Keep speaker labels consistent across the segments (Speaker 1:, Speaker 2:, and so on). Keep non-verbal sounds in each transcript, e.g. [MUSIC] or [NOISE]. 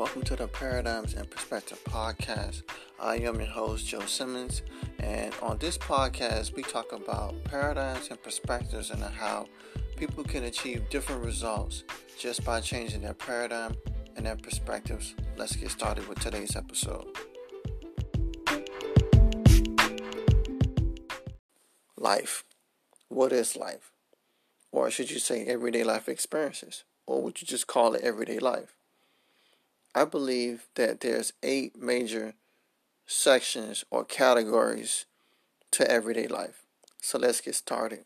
Speaker 1: Welcome to the Paradigms and Perspective podcast. I am your host, Joe Simmons, and on this podcast, we talk about paradigms and perspectives and how people can achieve different results just by changing their paradigm and their perspectives. Let's get started with today's episode. Life. What is life? Or should you say everyday life experiences? Or would you just call it everyday life? I believe that there's eight major sections or categories to everyday life. So let's get started.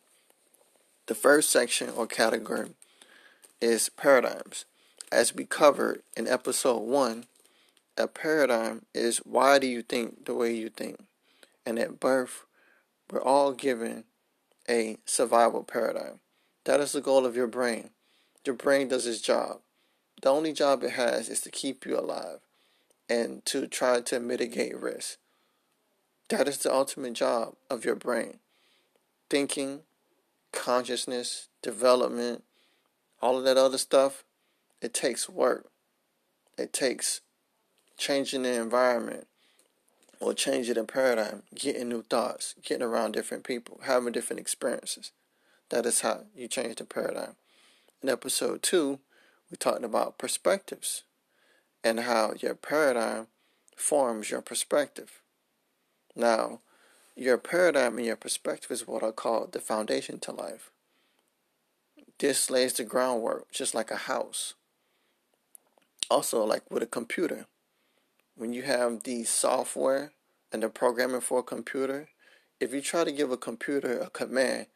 Speaker 1: The first section or category is paradigms. As we covered in episode 1, a paradigm is why do you think the way you think? And at birth, we're all given a survival paradigm. That is the goal of your brain. Your brain does its job. The only job it has is to keep you alive and to try to mitigate risk. That is the ultimate job of your brain. Thinking, consciousness, development, all of that other stuff, it takes work. It takes changing the environment or changing the paradigm, getting new thoughts, getting around different people, having different experiences. That is how you change the paradigm. In episode two, we talked about perspectives and how your paradigm forms your perspective. Now, your paradigm and your perspective is what I call the foundation to life. This lays the groundwork, just like a house. Also, like with a computer, when you have the software and the programming for a computer, if you try to give a computer a command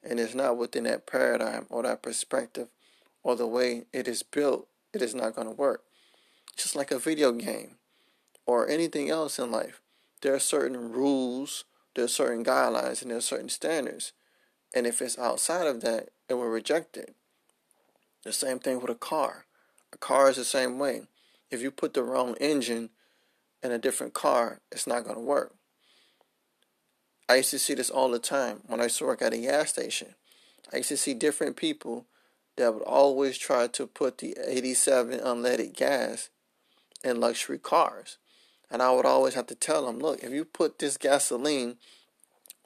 Speaker 1: and it's not within that paradigm or that perspective, or the way it is built, it is not going to work. Just like a video game or anything else in life, there are certain rules, there are certain guidelines, and there are certain standards. And if it's outside of that, it will reject it. The same thing with a car. A car is the same way. If you put the wrong engine in a different car, it's not going to work. I used to see this all the time when I used to work at a gas station. I used to see different people that would always try to put the 87 unleaded gas in luxury cars. And I would always have to tell them, look, if you put this gasoline,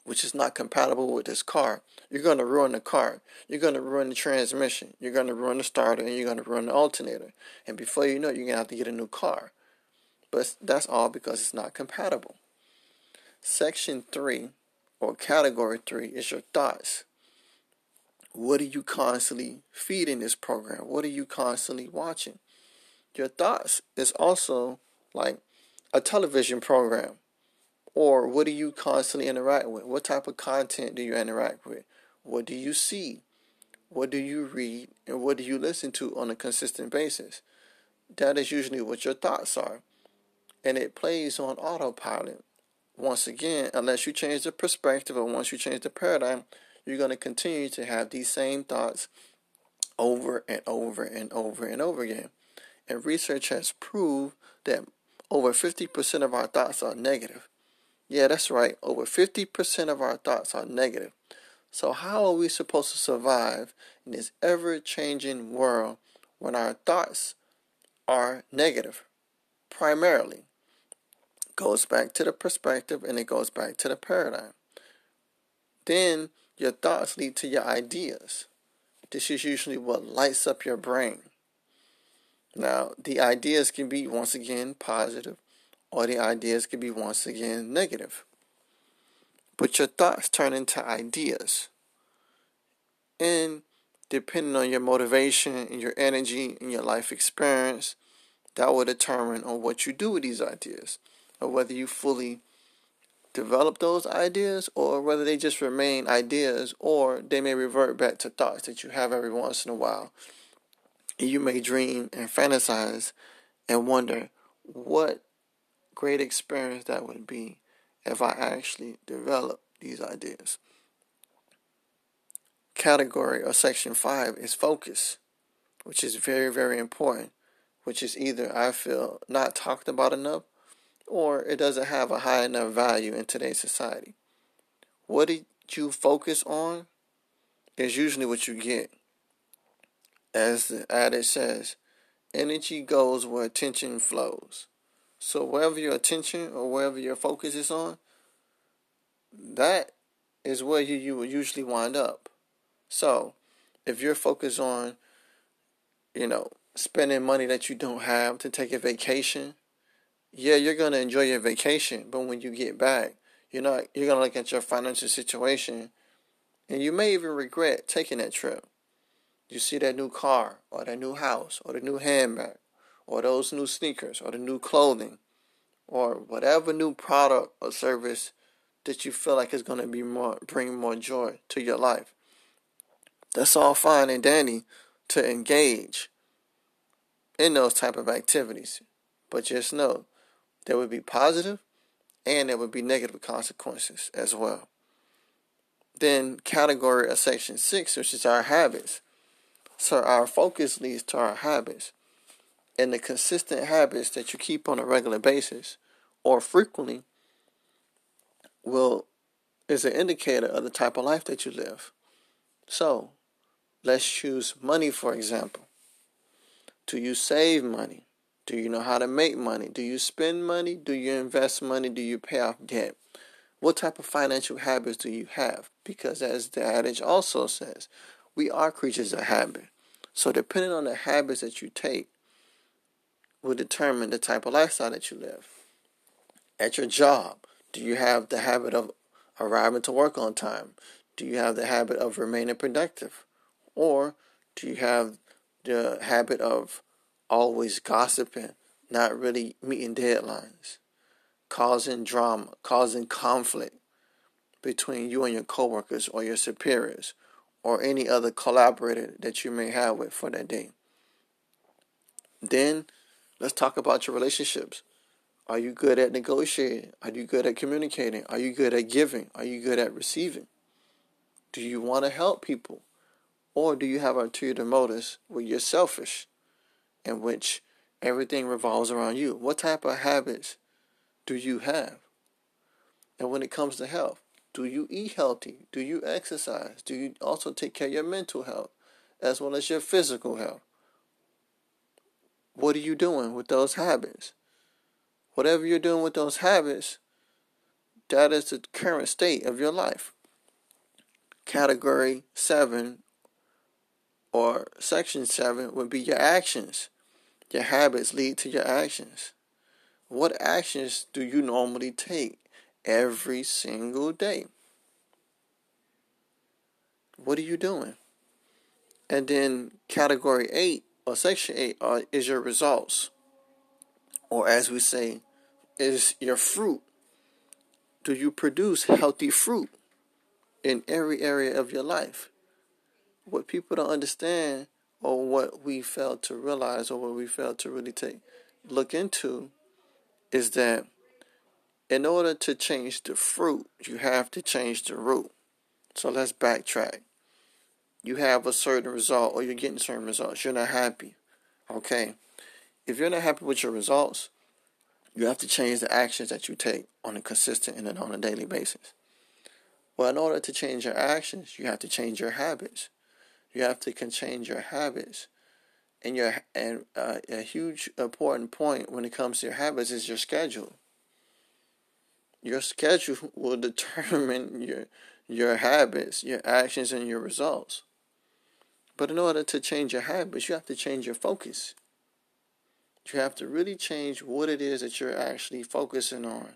Speaker 1: which is not compatible with this car, you're going to ruin the car. You're going to ruin the transmission. You're going to ruin the starter and you're going to ruin the alternator. And before you know it, you're going to have to get a new car. But that's all because it's not compatible. Section 3, or category 3, is your thoughts. What are you constantly feeding this program? What are you constantly watching? Your thoughts is also like a television program. Or what do you constantly interact with? What type of content do you interact with? What do you see? What do you read? And what do you listen to on a consistent basis? That is usually what your thoughts are. And it plays on autopilot. Once again, unless you change the perspective or once you change the paradigm, you're going to continue to have these same thoughts over and over and over and over again. And research has proved that over 50% of our thoughts are negative. Yeah, that's right. Over 50% of our thoughts are negative. So, how are we supposed to survive in this ever changing world when our thoughts are negative? Primarily, goes back to the perspective and it goes back to the paradigm. Then your thoughts lead to your ideas. This is usually what lights up your brain. Now, the ideas can be once again positive, or the ideas can be once again negative. But your thoughts turn into ideas. And depending on your motivation and your energy and your life experience, that will determine on what you do with these ideas, or whether you fully develop those ideas or whether they just remain ideas or they may revert back to thoughts that you have every once in a while. You may dream and fantasize and wonder what great experience that would be if I actually develop these ideas. Category or section 5 is focus, which is very, very important, which is either I feel not talked about enough or it doesn't have a high enough value in today's society. What did you focus on is usually what you get. As the adage says, energy goes where attention flows. So wherever your attention or wherever your focus is on, that is where you, you will usually wind up. So if you're focused on, you know, spending money that you don't have to take a vacation, yeah, you're gonna enjoy your vacation, but when you get back, you're not you're gonna look at your financial situation and you may even regret taking that trip. You see that new car or that new house or the new handbag or those new sneakers or the new clothing or whatever new product or service that you feel like is to be more bring more joy to your life. That's all fine and dandy to engage in those type of activities. But just know there would be positive and there would be negative consequences as well. Then category of section six, which is our habits. So our focus leads to our habits. And the consistent habits that you keep on a regular basis or frequently will is an indicator of the type of life that you live. So let's choose money for example. Do you save money? Do you know how to make money? Do you spend money? Do you invest money? Do you pay off debt? What type of financial habits do you have? Because as the adage also says, we are creatures of habit. So depending on the habits that you take will determine the type of lifestyle that you live. At your job, do you have the habit of arriving to work on time? Do you have the habit of remaining productive? Or do you have the habit of always gossiping, not really meeting deadlines, causing drama, causing conflict between you and your coworkers or your superiors or any other collaborator that you may have with for that day. Then let's talk about your relationships. Are you good at negotiating? Are you good at communicating? Are you good at giving? Are you good at receiving? Do you want to help people? Or do you have ulterior motives where you're selfish, in which everything revolves around you? What type of habits do you have? And when it comes to health, do you eat healthy? Do you exercise? Do you also take care of your mental health as well as your physical health? What are you doing with those habits? Whatever you're doing with those habits, that is the current state of your life. Category 7 or section 7 would be your actions. Your habits lead to your actions. What actions do you normally take every single day? What are you doing? And then category 8 or section 8 are, is your results. Or as we say, is your fruit. Do you produce healthy fruit in every area of your life? what people don't understand or what we fail to realize or what we fail to really take look into is that in order to change the fruit, you have to change the root. So let's backtrack. You have a certain result or you're getting certain results. You're not happy. Okay. If you're not happy with your results, you have to change the actions that you take on a consistent and on a daily basis. Well, in order to change your actions, you have to change your habits. You have to change your habits. And your and uh, a huge important point when it comes to your habits is your schedule. Your schedule [LAUGHS] will determine [LAUGHS] your your habits, your actions, and your results. But in order to change your habits, you have to change your focus. You have to really change what it is that you're actually focusing on.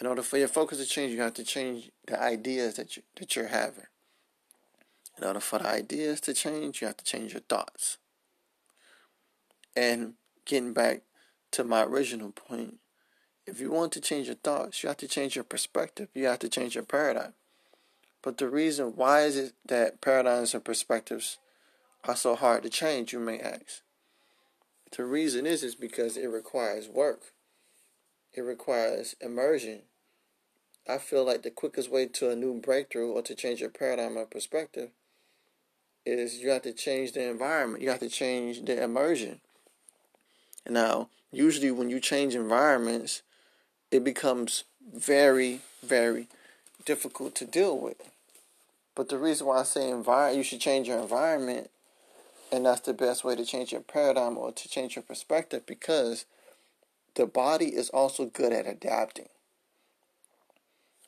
Speaker 1: In order for your focus to change, you have to change the ideas that you that you're having. In order for the ideas to change, you have to change your thoughts. And getting back to my original point, if you want to change your thoughts, you have to change your perspective. You have to change your paradigm. But the reason why is it that paradigms and perspectives are so hard to change, you may ask. The reason is is because it requires work. It requires immersion. I feel like the quickest way to a new breakthrough or to change your paradigm or perspective is you have to change the environment. You have to change the immersion. Now, usually when you change environments, it becomes very, very difficult to deal with. But the reason why I say environment, you should change your environment And that's the best way to change your paradigm or to change your perspective because the body is also good at adapting.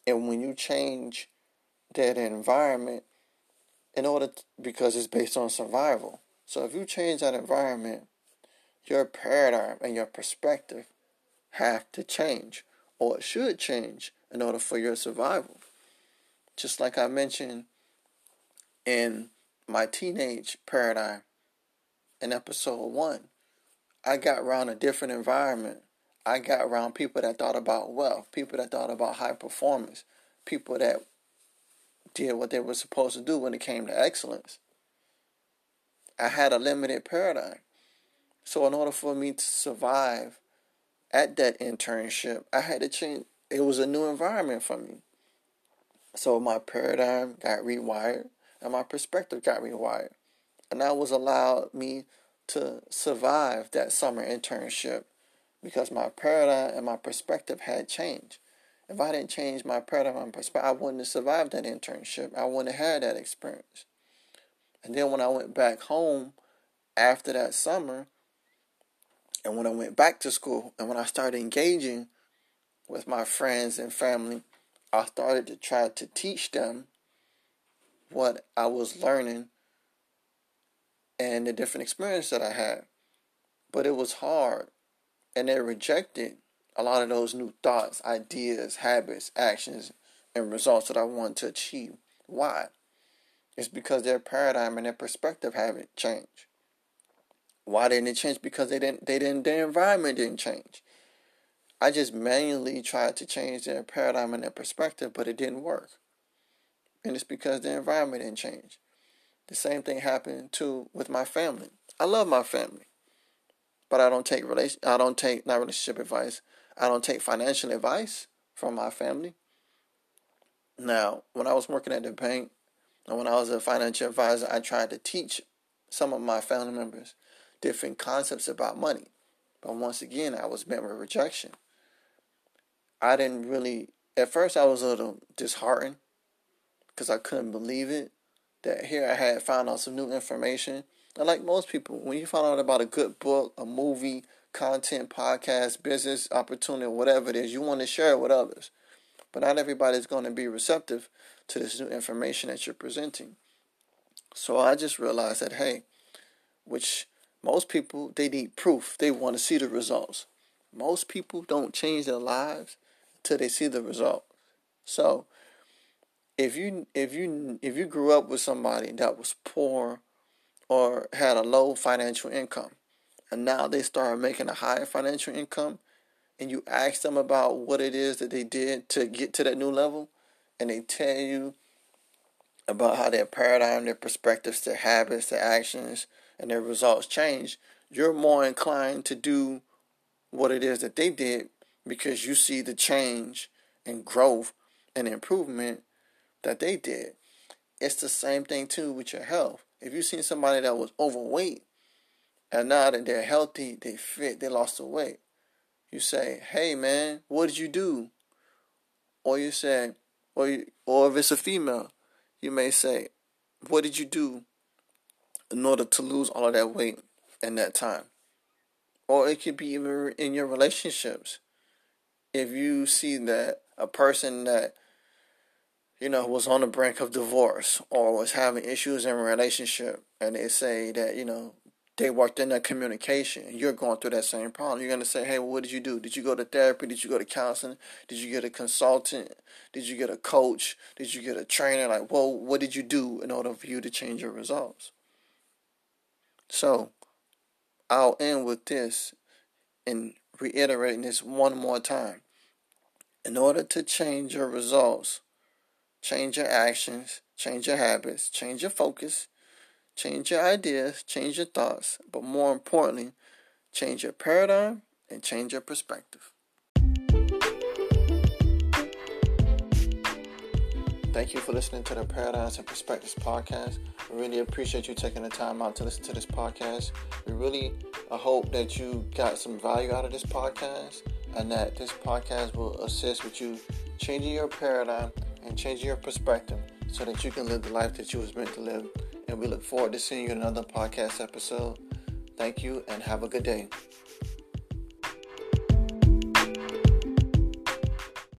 Speaker 1: And when you change that environment, in order to, because it's based on survival. So if you change that environment, your paradigm and your perspective have to change, or it should change in order for your survival. Just like I mentioned in my teenage paradigm in episode one, I got around a different environment. I got around people that thought about wealth, people that thought about high performance, people that did what they were supposed to do when it came to excellence. I had a limited paradigm. So in order for me to survive at that internship, I had to change. It was a new environment for me. So my paradigm got rewired and my perspective got rewired. And that was allowed me to survive that summer internship because my paradigm and my perspective had changed. If I didn't change my paradigm perspective, I wouldn't have survived that internship. I wouldn't have had that experience. And then when I went back home after that summer, and when I went back to school, and when I started engaging with my friends and family, I started to try to teach them what I was learning and the different experience that I had. But it was hard, and they rejected a lot of those new thoughts, ideas, habits, actions, and results that I want to achieve. Why? It's because their paradigm and their perspective haven't changed. Why didn't it change? Because they didn't they didn't their environment didn't change. I just manually tried to change their paradigm and their perspective, but it didn't work. And it's because their environment didn't change. The same thing happened too with my family. I love my family. But I don't take relation I don't take not relationship advice. I don't take financial advice from my family. Now, when I was working at the bank and when I was a financial advisor, I tried to teach some of my family members different concepts about money. But once again, I was met with rejection. I didn't really, at first, I was a little disheartened because I couldn't believe it that here I had found out some new information. And like most people, when you find out about a good book, a movie, content, podcast, business opportunity, whatever it is, you want to share it with others. But not everybody's going to be receptive to this new information that you're presenting. So I just realized that, hey, which most people, they need proof. They want to see the results. Most people don't change their lives until they see the result. So, if you if you if you grew up with somebody that was poor or had a low financial income and now they start making a higher financial income and you ask them about what it is that they did to get to that new level and they tell you about how their paradigm, their perspectives, their habits, their actions, and their results change, you're more inclined to do what it is that they did because you see the change and growth and improvement that they did. It's the same thing too with your health. If you've seen somebody that was overweight and now that they're healthy, they fit, they lost the weight. You say, "Hey, man, what did you do?" Or you say, or you, or if it's a female, you may say, "What did you do in order to lose all of that weight in that time?" Or it could be even in your relationships. If you see that a person that you know was on the brink of divorce or was having issues in a relationship, and they say that you know they worked in that communication you're going through that same problem. You're going to say, hey, what did you do? Did you go to therapy? Did you go to counseling? Did you get a consultant? Did you get a coach? Did you get a trainer? Like, well, what did you do in order for you to change your results? So, I'll end with this and reiterating this one more time. In order to change your results, change your actions, change your habits, change your focus, Change your ideas, change your thoughts, but more importantly, change your paradigm and change your perspective. Thank you for listening to the Paradigms and Perspectives podcast. We really appreciate you taking the time out to listen to this podcast. We really uh, hope that you got some value out of this podcast and that this podcast will assist with you changing your paradigm and changing your perspective so that you can live the life that you was meant to live and we look forward to seeing you in another podcast episode. Thank you and have a good day.